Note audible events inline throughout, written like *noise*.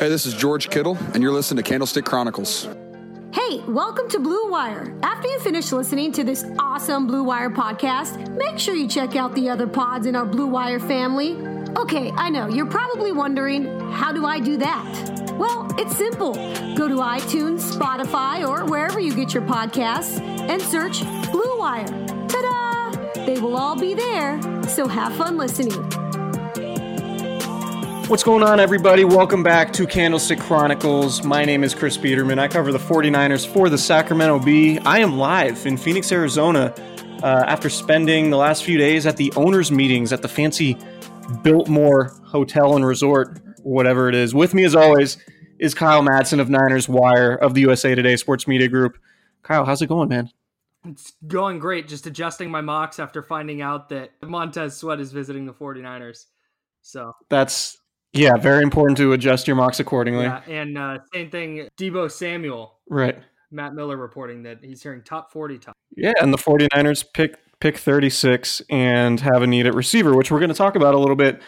Hey, this is George Kittle, and you're listening to Candlestick Chronicles. Hey, welcome to Blue Wire. After you finish listening to this awesome Blue Wire podcast, make sure you check out the other pods in our Blue Wire family. Okay, I know, you're probably wondering, how do I do that? Well, it's simple. Go to iTunes, Spotify, or wherever you get your podcasts and search Blue Wire. Ta da! They will all be there, so have fun listening. What's going on, everybody? Welcome back to Candlestick Chronicles. My name is Chris Biederman. I cover the 49ers for the Sacramento Bee. I am live in Phoenix, Arizona, uh, after spending the last few days at the owners' meetings at the fancy Biltmore Hotel and Resort, whatever it is. With me, as always, is Kyle Madsen of Niners Wire of the USA Today Sports Media Group. Kyle, how's it going, man? It's going great. Just adjusting my mocks after finding out that Montez Sweat is visiting the 49ers. So that's yeah, very important to adjust your mocks accordingly. Yeah, and uh, same thing, Deebo Samuel. Right. Matt Miller reporting that he's hearing top 40 top. Yeah, and the 49ers pick pick 36 and have a need at receiver, which we're going to talk about a little bit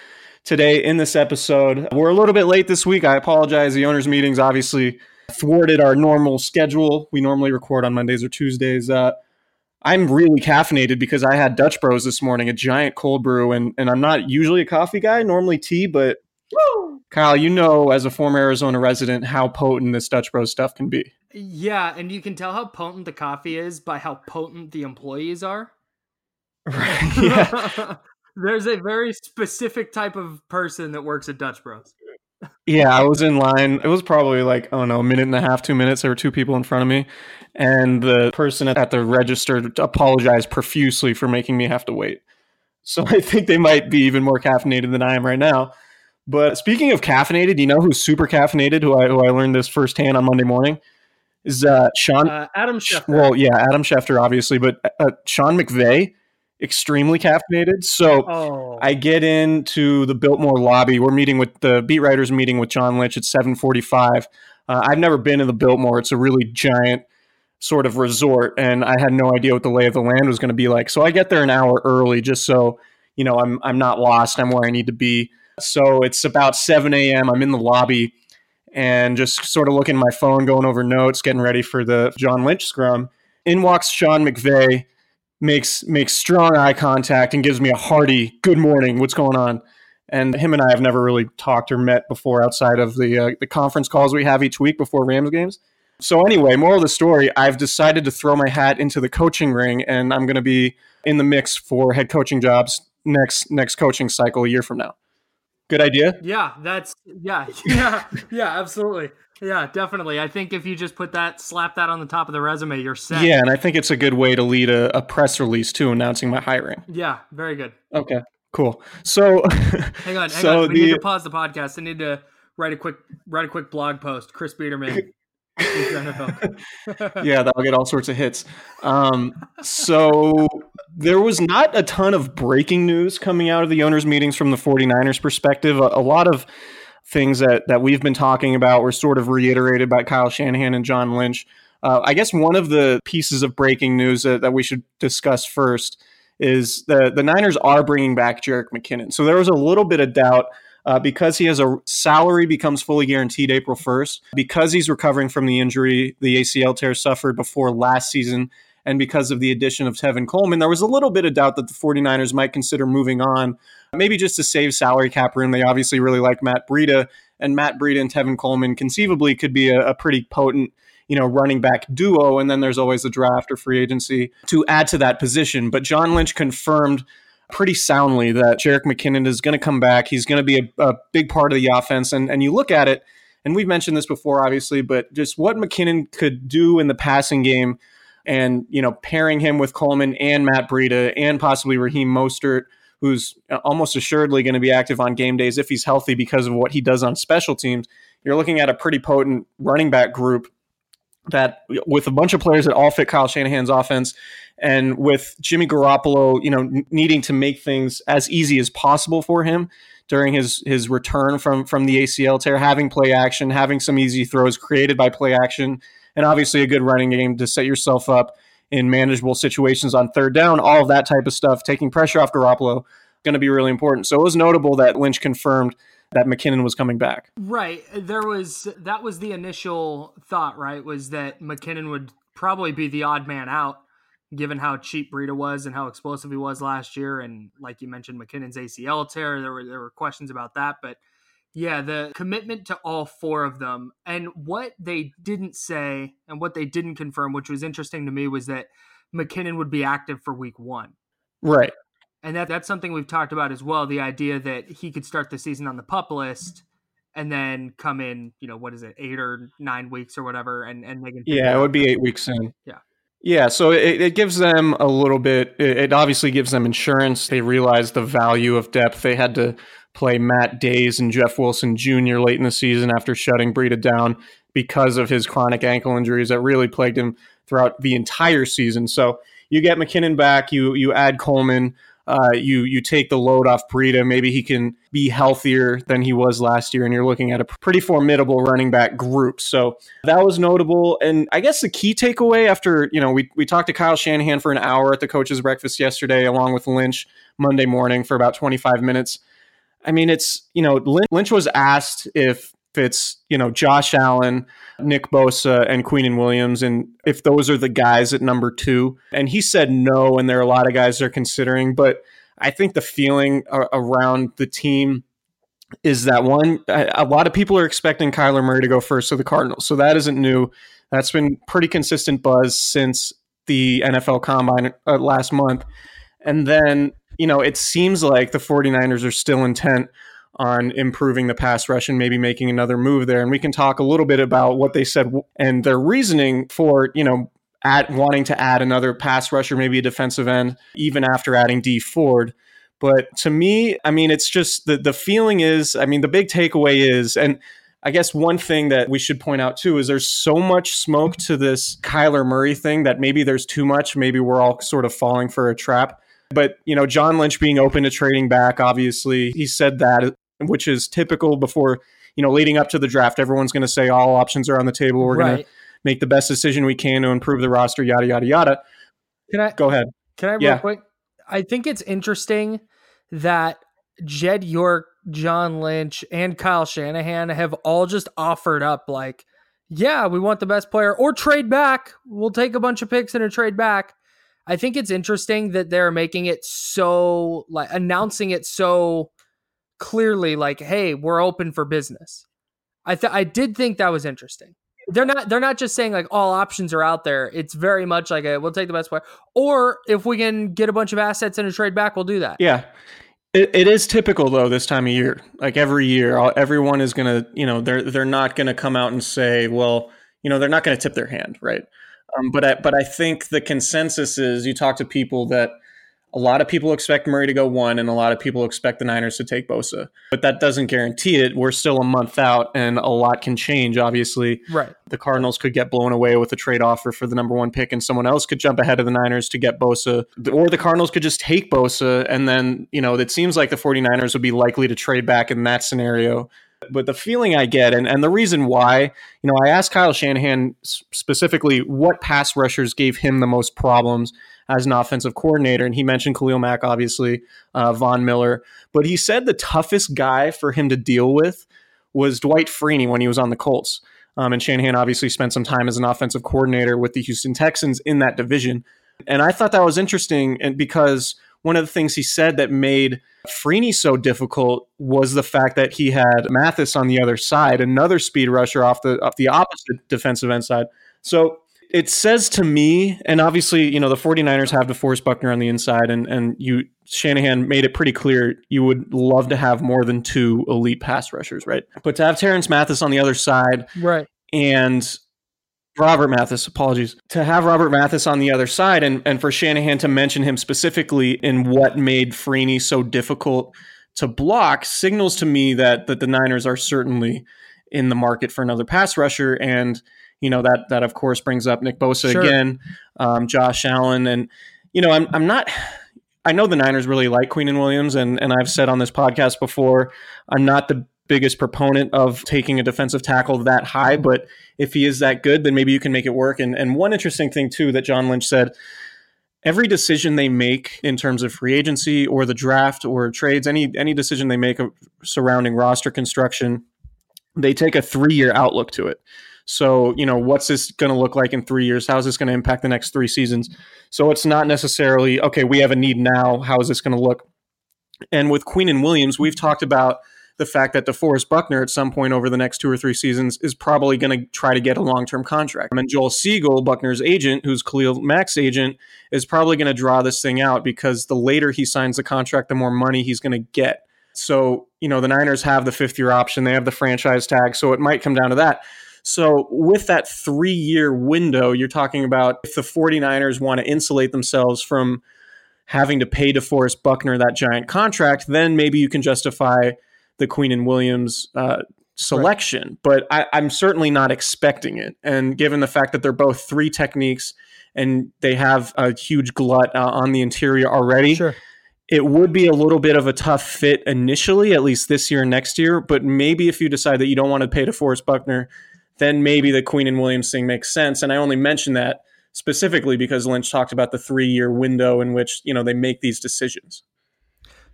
today in this episode. We're a little bit late this week. I apologize. The owners' meetings obviously thwarted our normal schedule. We normally record on Mondays or Tuesdays. Uh, I'm really caffeinated because I had Dutch Bros this morning, a giant cold brew, and, and I'm not usually a coffee guy, normally tea, but Woo! Kyle, you know, as a former Arizona resident, how potent this Dutch Bros stuff can be. Yeah, and you can tell how potent the coffee is by how potent the employees are. *laughs* Right. Yeah. *laughs* There's a very specific type of person that works at Dutch Bros. Yeah, I was in line. It was probably like, oh no, a minute and a half, two minutes. There were two people in front of me. And the person at the register apologized profusely for making me have to wait. So *laughs* I think they might be even more caffeinated than I am right now. But speaking of caffeinated, you know who's super caffeinated? Who I who I learned this firsthand on Monday morning is uh, Sean uh, Adam Schefter. Well, yeah, Adam Schefter, obviously, but uh, Sean McVay, extremely caffeinated. So oh. I get into the Biltmore lobby. We're meeting with the beat writers meeting with John Lynch at seven forty five. Uh, I've never been to the Biltmore. It's a really giant sort of resort, and I had no idea what the lay of the land was going to be like. So I get there an hour early, just so you know I'm I'm not lost. I'm where I need to be. So it's about 7 a.m. I'm in the lobby and just sort of looking at my phone, going over notes, getting ready for the John Lynch scrum. In walks Sean McVay, makes makes strong eye contact and gives me a hearty "Good morning, what's going on?" And him and I have never really talked or met before outside of the uh, the conference calls we have each week before Rams games. So anyway, moral of the story: I've decided to throw my hat into the coaching ring, and I'm going to be in the mix for head coaching jobs next next coaching cycle a year from now. Good idea. Yeah, that's yeah, *laughs* yeah, yeah, absolutely. Yeah, definitely. I think if you just put that, slap that on the top of the resume, you're set. Yeah, and I think it's a good way to lead a, a press release too, announcing my hiring. Yeah, very good. Okay, cool. So, *laughs* hang on, hang so on. We the, need to pause the podcast. I need to write a quick write a quick blog post. Chris Biederman. *laughs* *laughs* *laughs* yeah, that'll get all sorts of hits. Um, so there was not a ton of breaking news coming out of the owners' meetings from the 49ers perspective. A, a lot of things that, that we've been talking about were sort of reiterated by Kyle Shanahan and John Lynch. Uh, I guess one of the pieces of breaking news that, that we should discuss first is the, the Niners are bringing back Jerick McKinnon. So there was a little bit of doubt uh, because he has a salary becomes fully guaranteed April 1st, because he's recovering from the injury, the ACL tear suffered before last season, and because of the addition of Tevin Coleman, there was a little bit of doubt that the 49ers might consider moving on, maybe just to save salary cap room. They obviously really like Matt Breida, and Matt Breida and Tevin Coleman conceivably could be a, a pretty potent you know, running back duo, and then there's always the draft or free agency to add to that position. But John Lynch confirmed pretty soundly that Jerick McKinnon is going to come back. He's going to be a, a, big part of the offense. And, and you look at it, and we've mentioned this before, obviously, but just what McKinnon could do in the passing game and, you know, pairing him with Coleman and Matt Breida and possibly Raheem Mostert, who's almost assuredly going to be active on game days if he's healthy because of what he does on special teams. You're looking at a pretty potent running back group that with a bunch of players that all fit Kyle Shanahan's offense and with Jimmy Garoppolo, you know, needing to make things as easy as possible for him during his his return from from the ACL tear, having play action, having some easy throws created by play action, and obviously a good running game to set yourself up in manageable situations on third down, all of that type of stuff, taking pressure off Garoppolo, going to be really important. So it was notable that Lynch confirmed that McKinnon was coming back. Right. There was that was the initial thought, right? Was that McKinnon would probably be the odd man out given how cheap Breida was and how explosive he was last year and like you mentioned McKinnon's ACL tear, there were there were questions about that, but yeah, the commitment to all four of them. And what they didn't say and what they didn't confirm, which was interesting to me, was that McKinnon would be active for week 1. Right. And that that's something we've talked about as well. The idea that he could start the season on the pup list and then come in, you know, what is it, eight or nine weeks or whatever, and and make it. Yeah, it would be eight weeks soon. Yeah. Yeah, so it, it gives them a little bit. It obviously gives them insurance. They realize the value of depth. They had to play Matt Days and Jeff Wilson Jr. late in the season after shutting Breida down because of his chronic ankle injuries that really plagued him throughout the entire season. So you get McKinnon back. You you add Coleman uh, you you take the load off Breida. Maybe he can be healthier than he was last year, and you're looking at a pretty formidable running back group. So that was notable. And I guess the key takeaway after you know we we talked to Kyle Shanahan for an hour at the coaches' breakfast yesterday, along with Lynch Monday morning for about 25 minutes. I mean, it's you know Lynch was asked if it's you know Josh Allen, Nick Bosa, and Quinnen Williams, and if those are the guys at number two, and he said no, and there are a lot of guys they're considering, but I think the feeling around the team is that one, a lot of people are expecting Kyler Murray to go first to the Cardinals, so that isn't new. That's been pretty consistent buzz since the NFL Combine uh, last month, and then you know it seems like the 49ers are still intent on improving the pass rush and maybe making another move there. And we can talk a little bit about what they said and their reasoning for, you know, at wanting to add another pass rusher, maybe a defensive end, even after adding D Ford. But to me, I mean, it's just the the feeling is, I mean, the big takeaway is, and I guess one thing that we should point out too is there's so much smoke to this Kyler Murray thing that maybe there's too much. Maybe we're all sort of falling for a trap. But, you know, John Lynch being open to trading back, obviously, he said that which is typical before, you know, leading up to the draft. Everyone's going to say all options are on the table. We're right. going to make the best decision we can to improve the roster, yada, yada, yada. Can I go ahead? Can I, yeah. real quick? I think it's interesting that Jed York, John Lynch, and Kyle Shanahan have all just offered up, like, yeah, we want the best player or trade back. We'll take a bunch of picks and a trade back. I think it's interesting that they're making it so, like, announcing it so clearly like, hey, we're open for business. I th- I did think that was interesting. They're not they're not just saying like all options are out there. It's very much like a we'll take the best player. Or if we can get a bunch of assets in a trade back, we'll do that. Yeah. It, it is typical though this time of year. Like every year, everyone is gonna, you know, they're they're not gonna come out and say, well, you know, they're not gonna tip their hand, right? Um, but I, but I think the consensus is you talk to people that a lot of people expect Murray to go one, and a lot of people expect the Niners to take Bosa. But that doesn't guarantee it. We're still a month out, and a lot can change, obviously. Right. The Cardinals could get blown away with a trade offer for the number one pick, and someone else could jump ahead of the Niners to get Bosa. Or the Cardinals could just take Bosa, and then, you know, it seems like the 49ers would be likely to trade back in that scenario. But the feeling I get, and, and the reason why, you know, I asked Kyle Shanahan specifically what pass rushers gave him the most problems as an offensive coordinator. And he mentioned Khalil Mack, obviously, uh, Von Miller. But he said the toughest guy for him to deal with was Dwight Freeney when he was on the Colts. Um, and Shanahan obviously spent some time as an offensive coordinator with the Houston Texans in that division. And I thought that was interesting because one of the things he said that made Freeney so difficult was the fact that he had Mathis on the other side, another speed rusher off the off the opposite defensive end side. So it says to me, and obviously, you know, the 49ers have DeForest Buckner on the inside, and and you Shanahan made it pretty clear you would love to have more than two elite pass rushers, right? But to have Terrence Mathis on the other side, right, and Robert Mathis, apologies, to have Robert Mathis on the other side, and and for Shanahan to mention him specifically in what made Freeney so difficult to block signals to me that that the Niners are certainly in the market for another pass rusher and you know that that of course brings up Nick Bosa sure. again, um, Josh Allen, and you know I'm I'm not. I know the Niners really like Quinnen Williams, and and I've said on this podcast before, I'm not the biggest proponent of taking a defensive tackle that high, but if he is that good, then maybe you can make it work. And and one interesting thing too that John Lynch said every decision they make in terms of free agency or the draft or trades, any any decision they make surrounding roster construction, they take a three year outlook to it. So, you know, what's this going to look like in three years? How is this going to impact the next three seasons? So it's not necessarily, okay, we have a need now. How is this going to look? And with Quinnen Williams, we've talked about the fact that DeForest Buckner at some point over the next two or three seasons is probably going to try to get a long term contract. And Joel Segal, Buckner's agent, who's Khalil Mack's agent, is probably going to draw this thing out because the later he signs the contract, the more money he's going to get. So, you know, the Niners have the fifth year option, they have the franchise tag. So it might come down to that. So, with that three year window, you're talking about if the 49ers want to insulate themselves from having to pay DeForest Buckner that giant contract, then maybe you can justify the Quinnen Williams uh, selection. Right. But I, am certainly not expecting it. And given the fact that they're both three techniques and they have a huge glut uh, on the interior already. Sure it would be a little bit of a tough fit initially, at least this year and next year. But maybe if you decide that you don't want to pay DeForest Buckner then maybe the Quinnen Williams thing makes sense. And I only mention that specifically because Lynch talked about the three year window in which you know they make these decisions.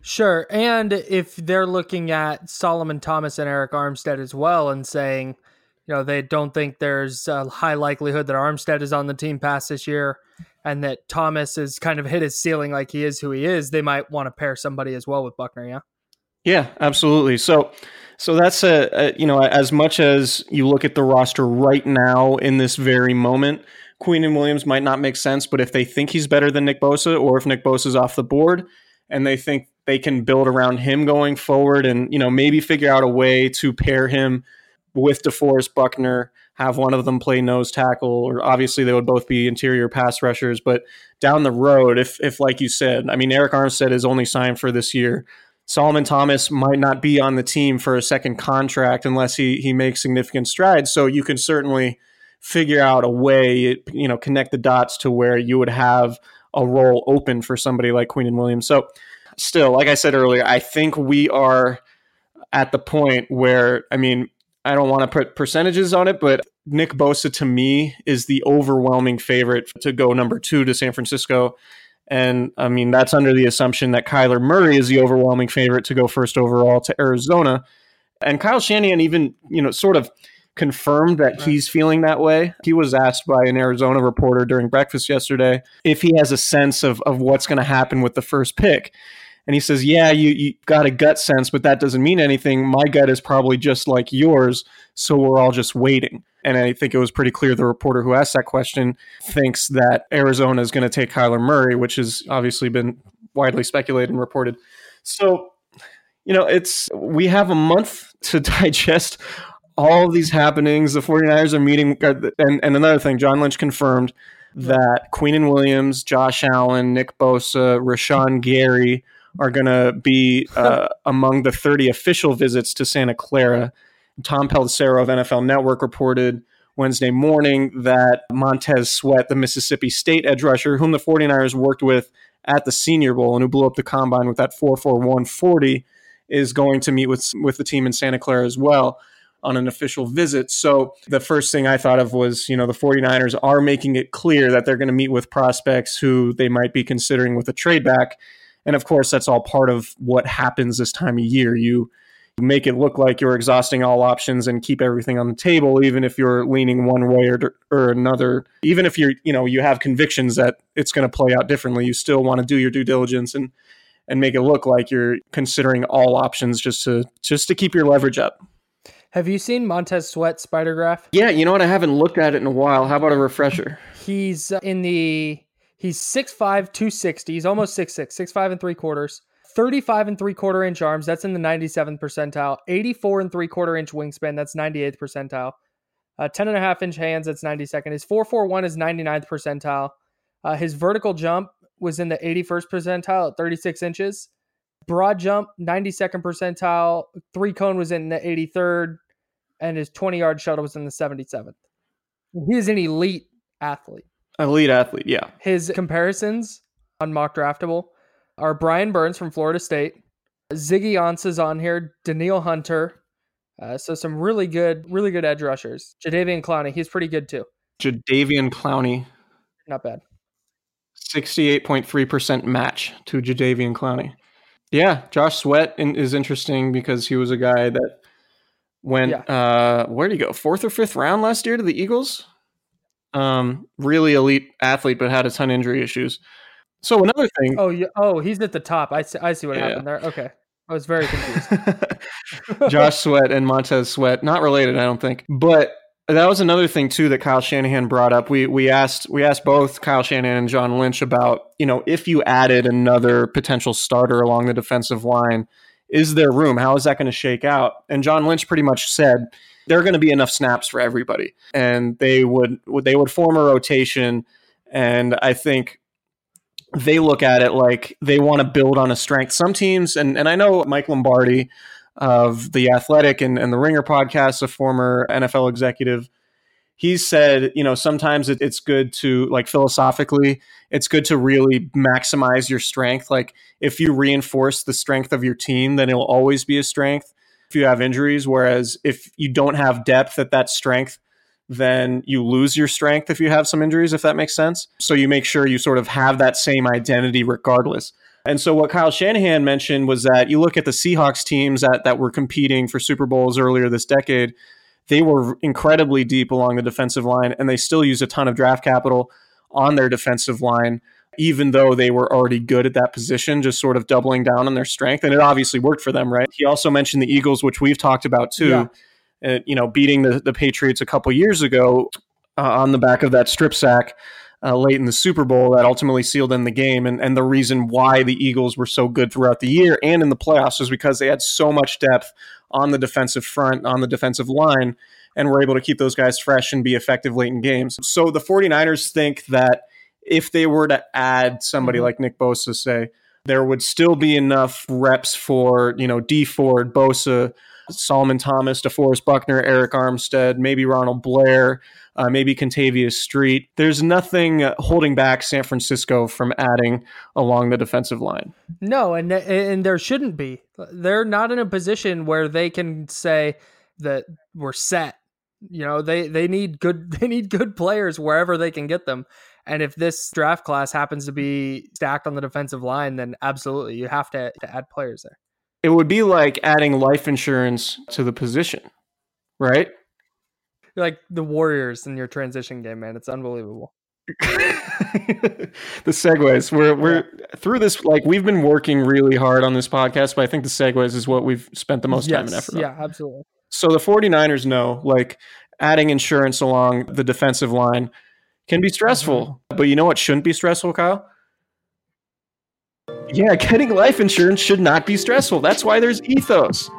Sure, and if they're looking at Solomon Thomas and Arik Armstead as well, and saying, you know, they don't think there's a high likelihood that Armstead is on the team pass this year, and that Thomas has kind of hit his ceiling like he is who he is, they might want to pair somebody as well with Buckner. Yeah. Yeah, absolutely. So, so that's a, a, you know as much as you look at the roster right now in this very moment, Quinnen Williams might not make sense. But if they think he's better than Nick Bosa, or if Nick Bosa's off the board, and they think they can build around him going forward, and you know maybe figure out a way to pair him with DeForest Buckner, have one of them play nose tackle, or obviously they would both be interior pass rushers. But down the road, if if like you said, I mean Arik Armstead is only signed for this year. Solomon Thomas might not be on the team for a second contract unless he he makes significant strides. So you can certainly figure out a way, you know, connect the dots to where you would have a role open for somebody like Quinnen Williams. So still, like I said earlier, I think we are at the point where I mean, I don't want to put percentages on it, but Nick Bosa to me is the overwhelming favorite to go number two to San Francisco. And I mean, that's under the assumption that Kyler Murray is the overwhelming favorite to go first overall to Arizona. And Kyle Shanahan even, you know, sort of confirmed that he's feeling that way. He was asked by an Arizona reporter during breakfast yesterday if he has a sense of, of what's going to happen with the first pick. And he says, Yeah, you, you got a gut sense, but that doesn't mean anything. My gut is probably just like yours. So we're all just waiting. And I think it was pretty clear the reporter who asked that question thinks that Arizona is going to take Kyler Murray, which has obviously been widely speculated and reported. So, you know, it's we have a month to *laughs* digest all of these happenings. The 49ers are meeting uh, and and another thing, John Lynch confirmed that Quinnen Williams, Josh Allen, Nick Bosa, Rashan Gary are going to be *laughs* uh, among the 30 official visits to Santa Clara. Tom Pelissero of NFL Network reported Wednesday morning that Montez Sweat, the Mississippi State edge rusher, whom the 49ers worked with at the Senior Bowl and who blew up the combine with that 44140, is going to meet with, with the team in Santa Clara as well on an official visit. So the first thing I thought of was, you know, the 49ers are making it clear that they're going to meet with prospects who they might be considering with a trade back. And of course, that's all part of what happens this time of year. You make it look like you're exhausting all options and keep everything on the table, even if you're leaning one way or, or another. Even if you're, you know, you have convictions that it's going to play out differently, you still want to do your due diligence and and make it look like you're considering all options just to just to keep your leverage up. Have you seen Montez Sweat Spider Graph? Yeah, you know what? I haven't looked at it in a while. How about a refresher? He's uh, in the he's 6'5, 260. He's almost 6'6, 6'5 and three quarters. 35 and three quarter inch arms, that's in the 97th percentile. 84 and three quarter inch wingspan, that's 98th percentile. Uh, 10 and a half inch hands, that's 92nd. His 441 is 99th percentile. Uh, his vertical jump was in the 81st percentile at 36 inches. Broad jump, 92nd percentile. Three cone was in the 83rd, and his 20 yard shuttle was in the 77th. He is an elite athlete. Elite athlete, yeah. His comparisons on mock draftable are Brian Burns from Florida State, Ziggy Ansah's on here, Danielle Hunter. Uh, so some really good, really good edge rushers. Jadeveon Clowney, he's pretty good too. Jadeveon Clowney. Not bad. 68.3% match to Jadeveon Clowney. Yeah, Josh Sweat is interesting because he was a guy that went yeah. uh where did he go? Fourth or fifth round last year to the Eagles. Um, really elite athlete, but had a ton of injury issues. So another thing. Oh, yeah. Oh, he's at the top. I see, I see what yeah. happened there. Okay. I was very confused. *laughs* Josh Sweat and Montez Sweat, not related, I don't think. But that was another thing too that Kyle Shanahan brought up. We we asked we asked both Kyle Shanahan and John Lynch about you know if you added another potential starter along the defensive line, is there room? How is that going to shake out? And John Lynch pretty much said there are going to be enough snaps for everybody, and they would they would form a rotation. And I think they look at it like they want to build on a strength. Some teams, and, and I know Mike Lombardi of the Athletic and, and the Ringer podcast, a former NFL executive, he said, you know, sometimes it, it's good to, like, philosophically, it's good to really maximize your strength. Like, if you reinforce the strength of your team, then it'll always be a strength if you have injuries. Whereas if you don't have depth at that strength, then you lose your strength if you have some injuries, if that makes sense. So you make sure you sort of have that same identity regardless. And so what Kyle Shanahan mentioned was that you look at the Seahawks teams that, that were competing for Super Bowls earlier this decade, they were incredibly deep along the defensive line, and they still use a ton of draft capital on their defensive line, even though they were already good at that position, just sort of doubling down on their strength. And it obviously worked for them, right? He also mentioned the Eagles, which we've talked about too. Yeah uh, you know, beating the, the Patriots a couple years ago uh, on the back of that strip sack uh, late in the Super Bowl that ultimately sealed in the game. And, and the reason why the Eagles were so good throughout the year and in the playoffs was because they had so much depth on the defensive front, on the defensive line, and were able to keep those guys fresh and be effective late in games. So the 49ers think that if they were to add somebody mm-hmm. like Nick Bosa, say, there would still be enough reps for, you know, D Ford, Bosa, Solomon Thomas, DeForest Buckner, Arik Armstead, maybe Ronald Blair, uh, maybe Kentavius Street. There's nothing holding back San Francisco from adding along the defensive line. No, and and there shouldn't be. They're not in a position where they can say that we're set. You know, they they need good *laughs* they need good players wherever they can get them. And if this draft class happens to be stacked on the defensive line, then absolutely you have to, to add players there. It would be like adding life insurance to the position, right? You're like the Warriors in your transition game, man. It's unbelievable. *laughs* the segues. We're we're through this. Like we've been working really hard on this podcast, but I think the segues is what we've spent the most yes, time and effort on. Yeah, absolutely. So the 49ers know, like adding insurance along the defensive line can be stressful. Mm-hmm. But you know what shouldn't be stressful, Kyle? Yeah, getting life insurance should not be stressful. That's why there's Ethos.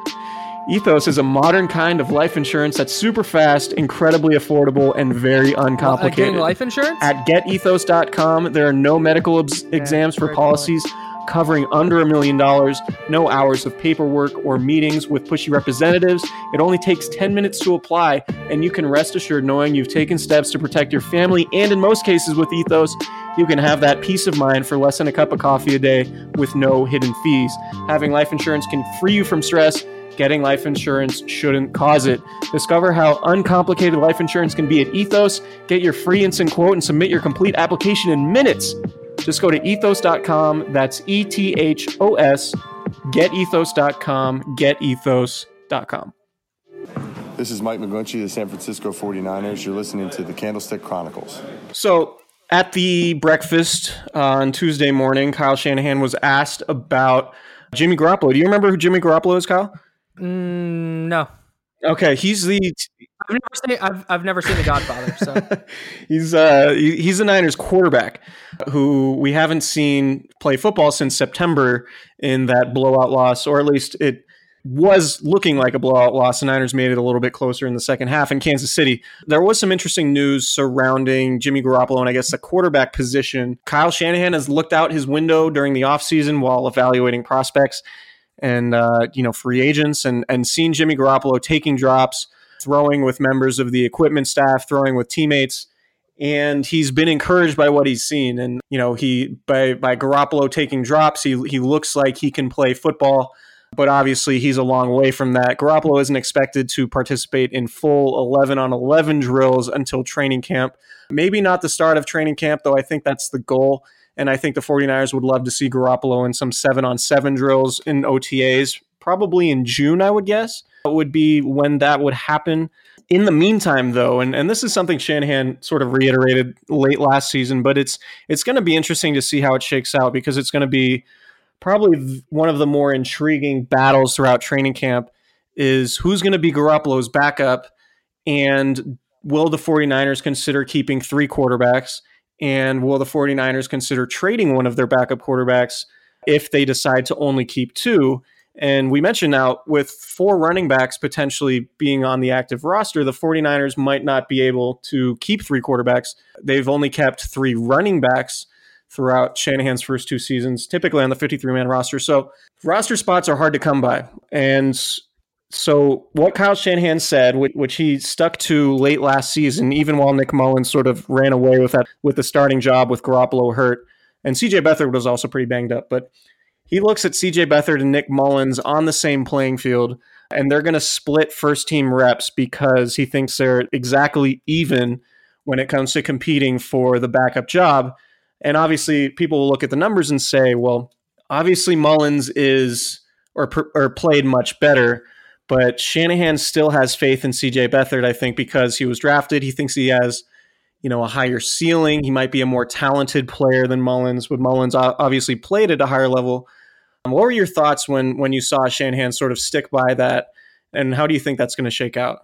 Ethos is a modern kind of life insurance that's super fast, incredibly affordable, and very Uh, uncomplicated. getting life insurance? At getethos.com, there are no medical obs- exams for policies. Covering under a million dollars, no hours of paperwork or meetings with pushy representatives. It only takes 10 minutes to apply, and you can rest assured knowing you've taken steps to protect your family. And in most cases with Ethos, you can have that peace of mind for less than a cup of coffee a day with no hidden fees. Having life insurance can free you from stress. Getting life insurance shouldn't cause it. Discover how uncomplicated life insurance can be at Ethos. Get your free instant quote and submit your complete application in minutes. Just go to ethos.com. That's E T H O S. Getethos.com. Getethos.com. This is Mike McGlinchey of the San Francisco 49ers. You're listening to the Candlestick Chronicles. So at the breakfast uh, on Tuesday morning, Kyle Shanahan was asked about Jimmy Garoppolo. Do you remember who Jimmy Garoppolo is, Kyle? Mm, no. Okay, he's the I've never seen I've, I've never seen The Godfather, so *laughs* he's uh he's the Niners quarterback who we haven't seen play football since September in that blowout loss, or at least it was looking like a blowout loss. The Niners made it a little bit closer in the second half in Kansas City. There was some interesting news surrounding Jimmy Garoppolo and I guess the quarterback position. Kyle Shanahan has looked out his window during the offseason while evaluating prospects and uh, you know free agents and and seen Jimmy Garoppolo taking drops, throwing with members of the equipment staff, throwing with teammates and he's been encouraged by what he's seen. And you know, he by by Garoppolo taking drops, he he looks like he can play football, but obviously he's a long way from that. Garoppolo isn't expected to participate in full 11 on 11 drills until training camp. Maybe not the start of training camp, though. I think that's the goal. And I think the 49ers would love to see Garoppolo in some seven on seven drills in OTAs, probably in June, I would guess, would be when that would happen. In the meantime, though, and, and this is something Shanahan sort of reiterated late last season, but it's it's going to be interesting to see how it shakes out because it's going to be probably one of the more intriguing battles throughout training camp is who's going to be Garoppolo's backup and will the 49ers consider keeping three quarterbacks and will the 49ers consider trading one of their backup quarterbacks if they decide to only keep two and we mentioned now with four running backs potentially being on the active roster, the 49ers might not be able to keep three quarterbacks. They've only kept three running backs throughout Shanahan's first two seasons, typically on the 53 man roster. So roster spots are hard to come by. And so what Kyle Shanahan said, which, he stuck to late last season, even while Nick Mullens sort of ran away with that with the starting job with Garoppolo hurt, and CJ Beathard was also pretty banged up, but he looks at CJ Beathard and Nick Mullens on the same playing field, and they're going to split first team reps because he thinks they're exactly even when it comes to competing for the backup job. And obviously, people will look at the numbers and say, well, obviously Mullens is or, or played much better, but Shanahan still has faith in CJ Beathard, I think, because he was drafted. He thinks he has you know, a higher ceiling. He might be a more talented player than Mullens, but Mullens obviously played at a higher level. Um, what were your thoughts when when you saw Shanahan sort of stick by that, and how do you think that's going to shake out?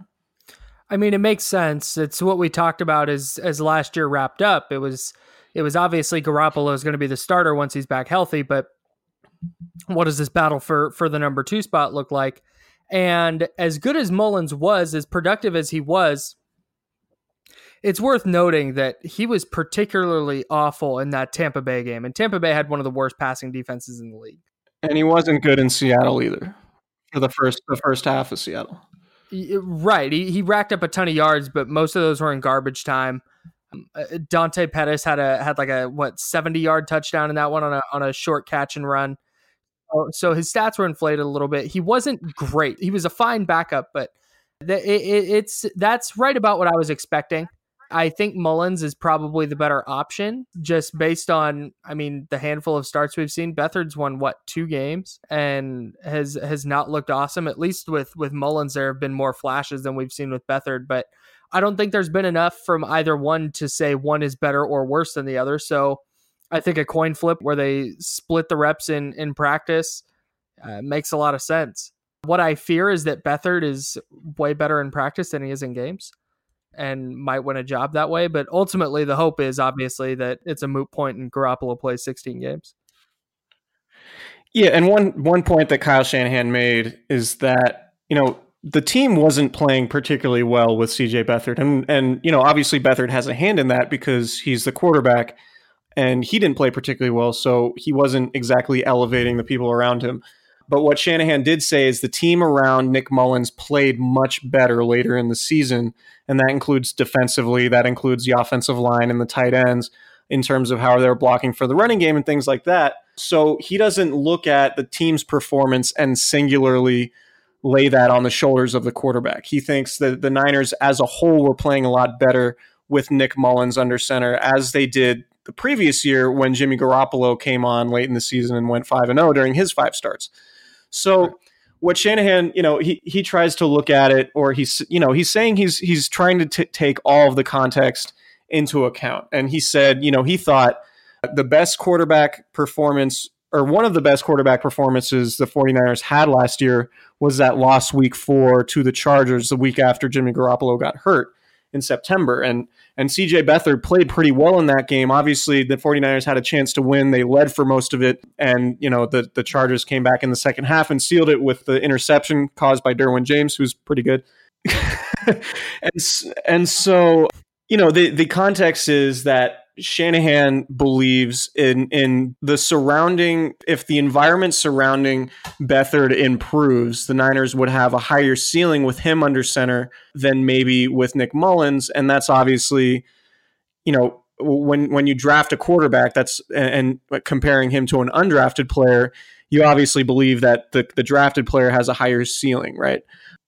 I mean, it makes sense. It's what we talked about as as last year wrapped up. It was it was obviously Garoppolo is going to be the starter once he's back healthy, but what does this battle for for the number two spot look like? And as good as Mullens was, as productive as he was, it's worth noting that he was particularly awful in that Tampa Bay game. And Tampa Bay had one of the worst passing defenses in the league. And he wasn't good in Seattle either for the first the first half of Seattle. Right. He, he racked up a ton of yards, but most of those were in garbage time. Um, uh, Dante Pettis had a had like a what seventy yard touchdown in that one on a on a short catch and run. So, his stats were inflated a little bit. He wasn't great. He was a fine backup, but it, it's that's right about what I was expecting. I think Mullens is probably the better option just based on I mean the handful of starts we've seen. Beathard's won what two games and has has not looked awesome. At least with with Mullens there have been more flashes than we've seen with Beathard, but I don't think there's been enough from either one to say one is better or worse than the other. So I think a coin flip where they split the reps in in practice uh, makes a lot of sense. What I fear is that Beathard is way better in practice than he is in games and might win a job that way. But ultimately, the hope is obviously that it's a moot point and Garoppolo plays 16 games. Yeah, and one one point that Kyle Shanahan made is that you know the team wasn't playing particularly well with CJ Beathard, and and you know obviously Beathard has a hand in that because he's the quarterback, and he didn't play particularly well, so he wasn't exactly elevating the people around him. But what Shanahan did say is the team around Nick Mullens played much better later in the season, and that includes defensively, that includes the offensive line and the tight ends in terms of how they're blocking for the running game and things like that. So he doesn't look at the team's performance and singularly lay that on the shoulders of the quarterback. He thinks that the Niners as a whole were playing a lot better with Nick Mullens under center as they did the previous year when Jimmy Garoppolo came on late in the season and went 5 and 0 during his five starts. So what Shanahan, you know, he he tries to look at it or he's you know, he's saying he's he's trying to t- take all of the context into account. And he said, you know, he thought the best quarterback performance or one of the best quarterback performances the 49ers had last year was that loss week 4 to the Chargers the week after Jimmy Garoppolo got hurt in September. And and CJ Beathard played pretty well in that game. Obviously, the 49ers had a chance to win. They led for most of it. And, you know, the, the Chargers came back in the second half and sealed it with the interception caused by Derwin James, who's pretty good. *laughs* and, and so, you know, the, the context is that Shanahan believes in in the surrounding if the environment surrounding Beathard improves, the Niners would have a higher ceiling with him under center than maybe with Nick Mullens and that's obviously, you know, when when you draft a quarterback, that's and, and comparing him to an undrafted player, you obviously believe that the the drafted player has a higher ceiling, right?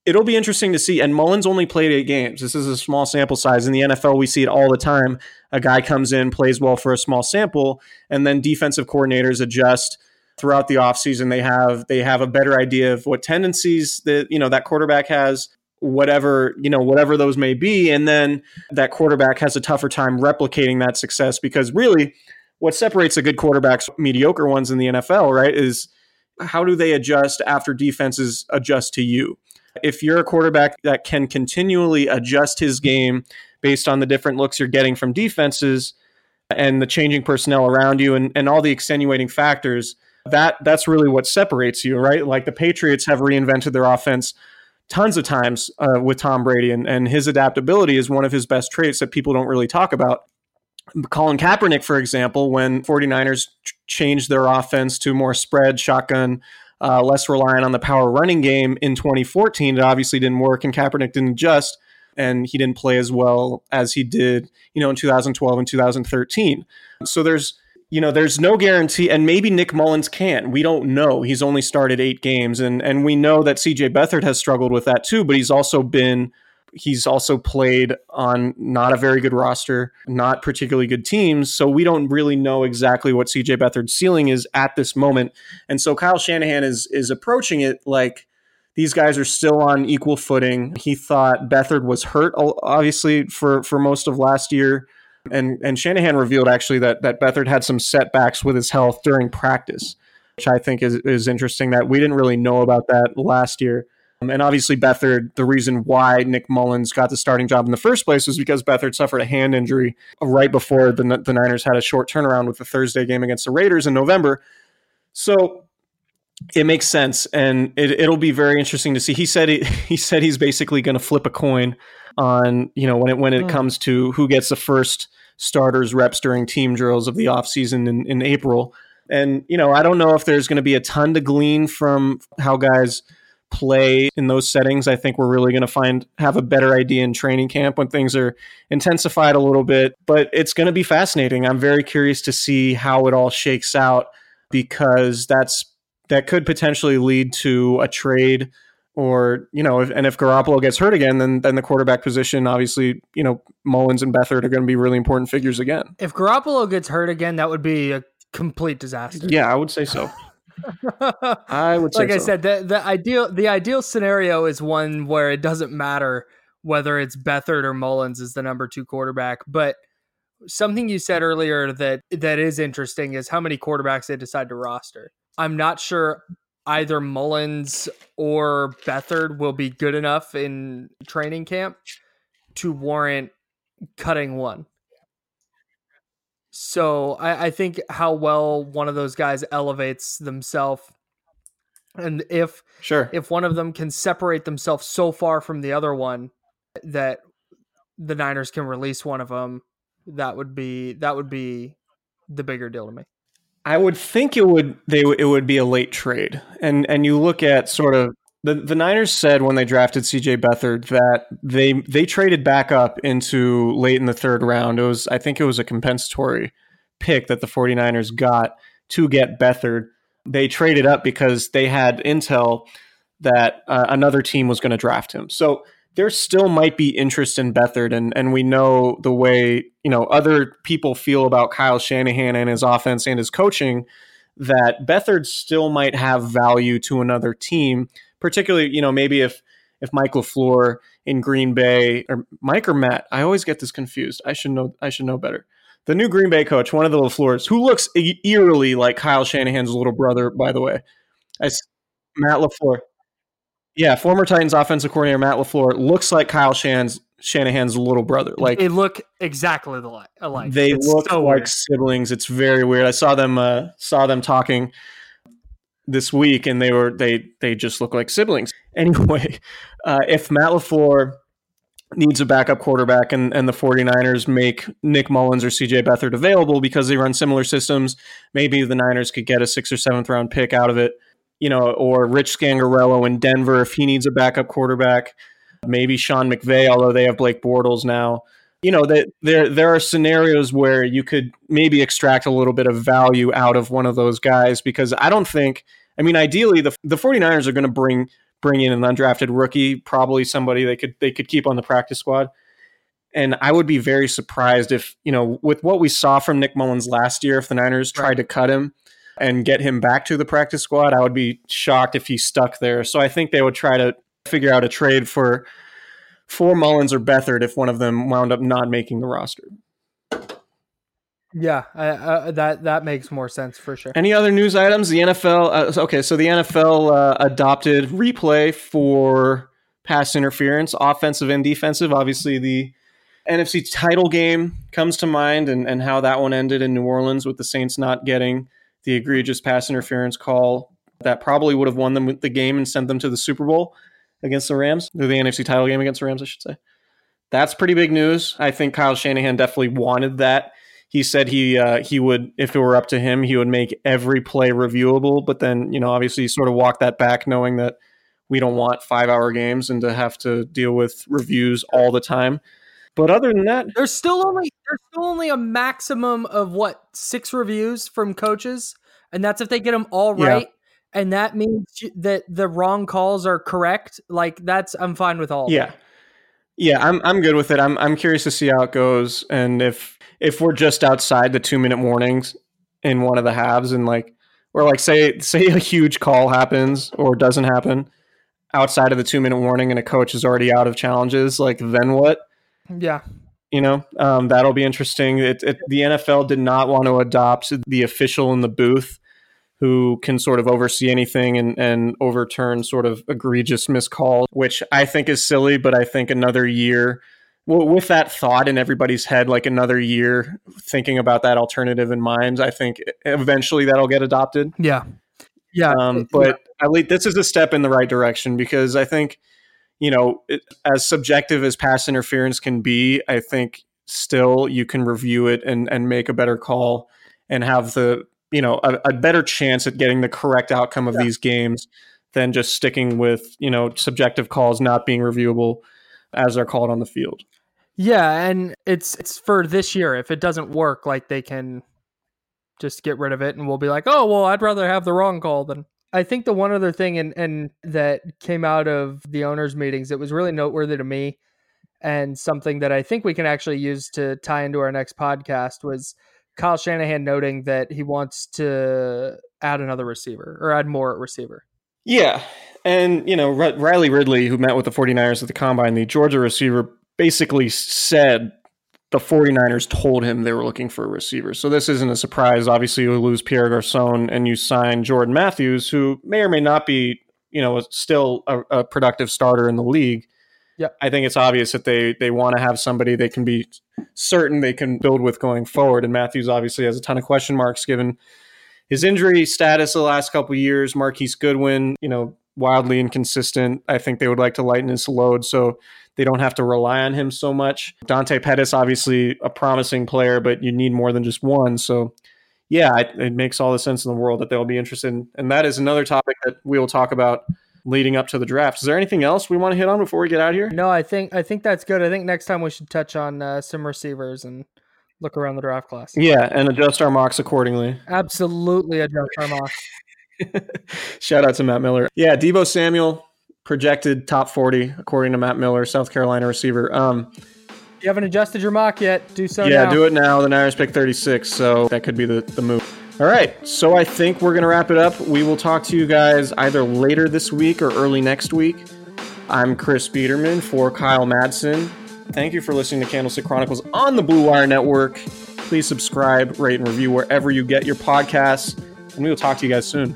It'll be interesting to see. And Mullens only played eight games. This is a small sample size. In the NFL, we see it all the time. A guy comes in, plays well for a small sample, and then defensive coordinators adjust throughout the offseason. They have they have a better idea of what tendencies that you know that quarterback has, whatever you know whatever those may be, and then that quarterback has a tougher time replicating that success because really, what separates a good quarterback's mediocre ones in the NFL, right, is how do they adjust after defenses adjust to you if you're a quarterback that can continually adjust his game based on the different looks you're getting from defenses and the changing personnel around you and, and all the extenuating factors, that that's really what separates you, right? Like the Patriots have reinvented their offense tons of times uh, with Tom Brady, and, and his adaptability is one of his best traits that people don't really talk about. Colin Kaepernick, for example, when 49ers ch- changed their offense to more spread, shotgun, uh, less reliant on the power running game in 2014. It obviously didn't work, and Kaepernick didn't adjust, and he didn't play as well as he did, you know, in 2012 and 2013. So there's you know, there's no guarantee, and maybe Nick Mullens can. We don't know. He's only started eight games, and and we know that CJ Beathard has struggled with that too. But he's also been He's also played on not a very good roster, not particularly good teams. So we don't really know exactly what CJ Beathard's ceiling is at this moment. And so Kyle Shanahan is is approaching it like these guys are still on equal footing. He thought Beathard was hurt, obviously, for for most of last year. And and Shanahan revealed actually that that Beathard had some setbacks with his health during practice, which I think is, is interesting that we didn't really know about that last year. Um, and obviously, Beathard, the reason why Nick Mullens got the starting job in the first place was because Beathard suffered a hand injury right before the, the Niners had a short turnaround with the Thursday game against the Raiders in November. So it makes sense, and it, will be very interesting to see. He said he, *laughs* he said he's basically going to flip a coin on you know when it when it mm. comes to who gets the first starters reps during team drills of the offseason in, in April. And you know I don't know if there's going to be a ton to glean from how guys – play in those settings, I think we're really going to find have a better idea in training camp when things are intensified a little bit. But it's going to be fascinating. I'm very curious to see how it all shakes out because that's that could potentially lead to a trade or you know if, and if Garoppolo gets hurt again then then the quarterback position obviously you know Mullens and Beathard are going to be really important figures again. If Garoppolo gets hurt again that would be a complete disaster. Yeah, I would say so. I would *laughs* like I so. said, the, the ideal the ideal scenario is one where it doesn't matter whether it's Beathard or Mullens is the number two quarterback. But something you said earlier that that is interesting is how many quarterbacks they decide to roster. I'm not sure either Mullens or Beathard will be good enough in training camp to warrant cutting one. So I, I think how well one of those guys elevates themselves And if Sure. if one of them can separate themselves so far from the other one that the Niners can release one of them, that would be that would be the bigger deal to me. I would think it would they it would be a late trade. And and you look at sort of the, the Niners said when they drafted CJ Beathard that they they traded back up into late in the third round. It was I think it was a compensatory pick that the 49ers got to get Beathard. They traded up because they had intel that uh, another team was going to draft him. So there still might be interest in Beathard, and and we know the way you know other people feel about Kyle Shanahan and his offense and his coaching. That Beathard still might have value to another team, particularly you know maybe if if Mike LaFleur in Green Bay or Mike or Matt, I always get this confused. I should know I should know better. The new Green Bay coach, one of the LaFleurs, who looks eerily like Kyle Shanahan's little brother, by the way. I, Matt LaFleur. Yeah, former Titans offensive coordinator Matt LaFleur looks like Kyle Shanahan's, Shanahan's little brother. Like they look exactly alike. they It's look so like weird. siblings. It's very weird. I saw them uh, saw them talking this week, and they were they they just look like siblings. *laughs* Anyway, uh, if Matt Lafleur needs a backup quarterback, and and the 49ers make Nick Mullens or C.J. Beathard available because they run similar systems, maybe the Niners could get a sixth or seventh round pick out of it. You know, or Rich Scangarello in Denver if he needs a backup quarterback. Maybe Sean McVay, although they have Blake Bortles now you know that there there are scenarios where you could maybe extract a little bit of value out of one of those guys because I don't think I mean ideally the the 49ers are going to bring bring in an undrafted rookie probably somebody they could they could keep on the practice squad. And I would be very surprised if you know with what we saw from Nick Mullens last year if the Niners tried to cut him and get him back to the practice squad I would be shocked if he stuck there. So I think they would try to figure out a trade for for Mullens or Beathard if one of them wound up not making the roster. Yeah, I, that that makes more sense for sure. Any other news items? The NFL. Uh, okay, so the NFL uh, adopted replay for pass interference, offensive and defensive. Obviously, the NFC title game comes to mind, and, and how that one ended in New Orleans with the Saints not getting the egregious pass interference call that probably would have won them the game and sent them to the Super Bowl against the Rams, or the NFC title game against the Rams, I should say. That's pretty big news. I think Kyle Shanahan definitely wanted that. He said he uh, he would, if it were up to him, he would make every play reviewable. But then, you know, obviously, he sort of walked that back, knowing that we don't want five hour games and to have to deal with reviews all the time. But other than that, There's still only there's still only a maximum of what six reviews from coaches, and that's if they get them all right. Yeah. And that means that the wrong calls are correct. Like that's I'm fine with all. yeah, yeah, I'm I'm good with it. I'm I'm curious to see how it goes, and if if we're just outside the two minute warnings in one of the halves, and like or like say say a huge call happens or doesn't happen outside of the two minute warning, and a coach is already out of challenges, like then what? yeah. You know, um, that'll be interesting. It, it, the NFL did not want to adopt the official in the booth who can sort of oversee anything and, and overturn sort of egregious miscalls, which I think is silly, but I think another year, well, with that thought in everybody's head, like another year thinking about that alternative in mind, I think eventually that'll get adopted. Yeah. Yeah. Um, but at least this is a step in the right direction because I think, you know, it, as subjective as pass interference can be, I think still you can review it and, and make a better call and have the, you know, a, a better chance at getting the correct outcome of these games than just sticking with, you know, subjective calls not being reviewable as they're called on the field. Yeah, and it's it's for this year. If it doesn't work, like they can just get rid of it, and we'll be like, oh well, I'd rather have the wrong call than. I think the one other thing and and that came out of the owners' meetings that was really noteworthy to me, and something that I think we can actually use to tie into our next podcast was Kyle Shanahan noting that he wants to add another receiver or add more at receiver. Yeah. And, you know, R- Riley Ridley, who met with the 49ers at the combine, the Georgia receiver, basically said the 49ers told him they were looking for a receiver. So this isn't a surprise. Obviously, you lose Pierre Garcon and you sign Jordan Matthews, who may or may not be, you know, still a, a productive starter in the league. Yep. I think it's obvious that they they want to have somebody they can be certain they can build with going forward. And Matthews obviously has a ton of question marks given his injury status the last couple years, Marquise Goodwin, you know, wildly inconsistent. I think they would like to lighten his load so they don't have to rely on him so much. Dante Pettis, obviously a promising player, but you need more than just one. So, yeah, it, it makes all the sense in the world that they'll be interested in. And that is another topic that we will talk about leading up to the draft. Is there anything else we want to hit on before we get out here? No, I think I think that's good. I think next time we should touch on uh, some receivers and look around the draft class. Yeah, and adjust our mocks accordingly. Absolutely adjust our mocks. *laughs* Shout out to Matt Miller. Yeah, Deebo Samuel projected top 40 according to Matt Miller, South Carolina receiver. Um, you haven't adjusted your mock yet, do so yeah, now. do it now. The Niners pick 36, so that could be the, the move. All right, so I think we're going to wrap it up. We will talk to you guys either later this week or early next week. I'm Chris Biderman for Kyle Madsen. Thank you for listening to Candlestick Chronicles on the Blue Wire Network. Please subscribe, rate, and review wherever you get your podcasts, and we will talk to you guys soon.